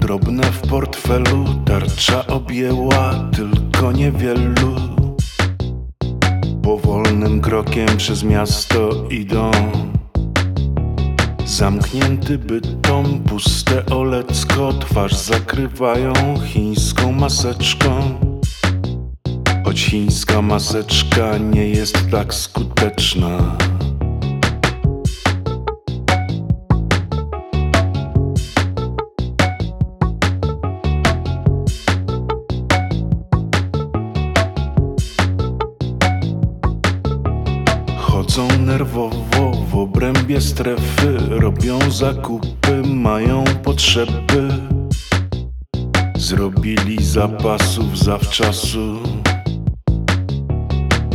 drobne w portfelu, tarcza objęła tylko niewielu. Powolnym krokiem przez miasto idą. Zamknięty bytom, puste olecko, twarz zakrywają chińską maseczką. Choć chińska maseczka nie jest tak skuteczna. Chodzą nerwowo w obrębie strefy, robią zakupy, mają potrzeby. Zrobili zapasów zawczasu.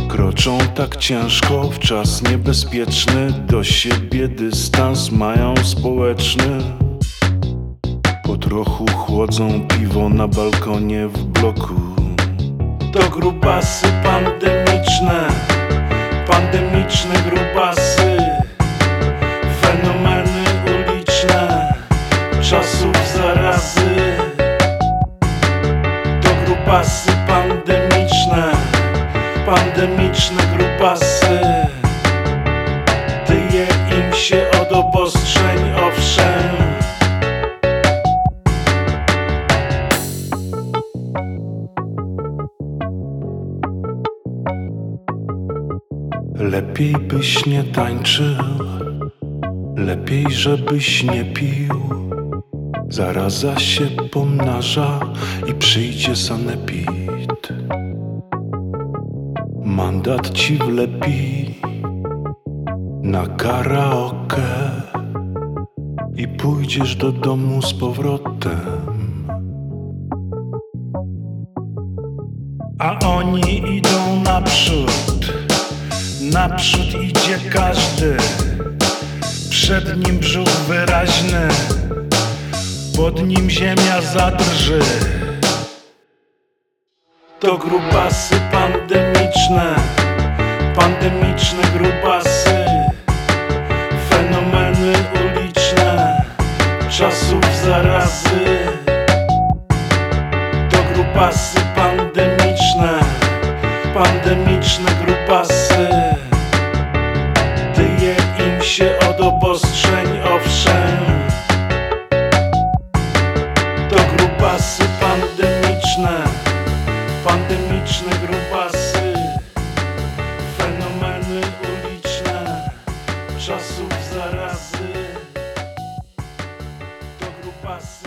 Kroczą tak ciężko w czas niebezpieczny, do siebie dystans mają społeczny. Po trochu chłodzą piwo na balkonie w bloku. To grubasy pandemiczne, pandemiczne grubasy, fenomeny uliczne, czasów zarazy. To grubasy pandemiczne, pandemiczne grubasy. Lepiej byś nie tańczył, lepiej żebyś nie pił. Zaraza się pomnaża i przyjdzie sanepid. Mandat ci wlepi na karaoke i pójdziesz do domu z powrotem. A oni idą naprzód, naprzód idzie każdy. Przed nim brzuch wyraźny, pod nim ziemia zadrży. To grubasy pandemiczne, pandemiczne grubasy, fenomeny uliczne, czasów zarazy. To grubasy pandemiczne, pandemiczne grubasy. Owszem. To grubasy pandemiczne, pandemiczne grubasy, fenomeny uliczne, czasów zarazy. To grubasy